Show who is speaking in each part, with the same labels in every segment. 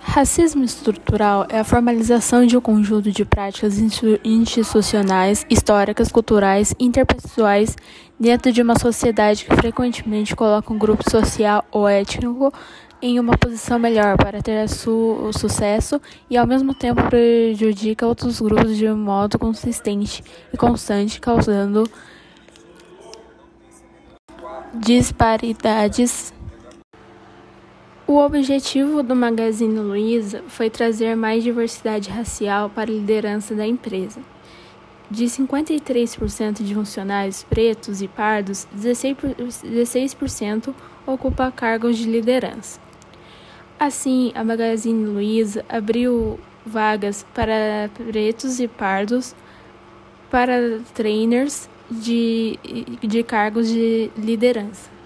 Speaker 1: Racismo estrutural é a formalização de um conjunto de práticas institucionais, históricas, culturais e interpessoais dentro de uma sociedade que frequentemente coloca um grupo social ou étnico em uma posição melhor para ter su sucesso e ao mesmo tempo prejudica outros grupos de um modo consistente e constante, causando disparidades o objetivo do Magazine Luiza foi trazer mais diversidade racial para a liderança da empresa. De 53% de funcionários pretos e pardos, 16% ocupa cargos de liderança. Assim, a Magazine Luiza abriu vagas para pretos e pardos, para trainers de, de cargos de liderança.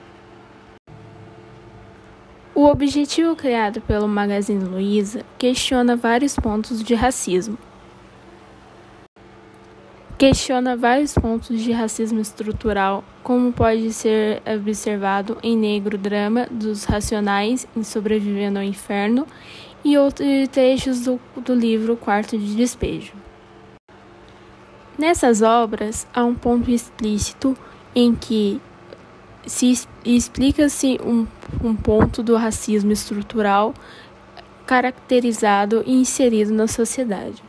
Speaker 1: O objetivo criado pelo Magazine Luiza questiona vários pontos de racismo. Questiona vários pontos de racismo estrutural, como pode ser observado em Negro Drama dos Racionais em Sobrevivendo ao Inferno e outros trechos do, do livro Quarto de Despejo. Nessas obras, há um ponto explícito em que se explica-se um, um ponto do racismo estrutural caracterizado e inserido na sociedade.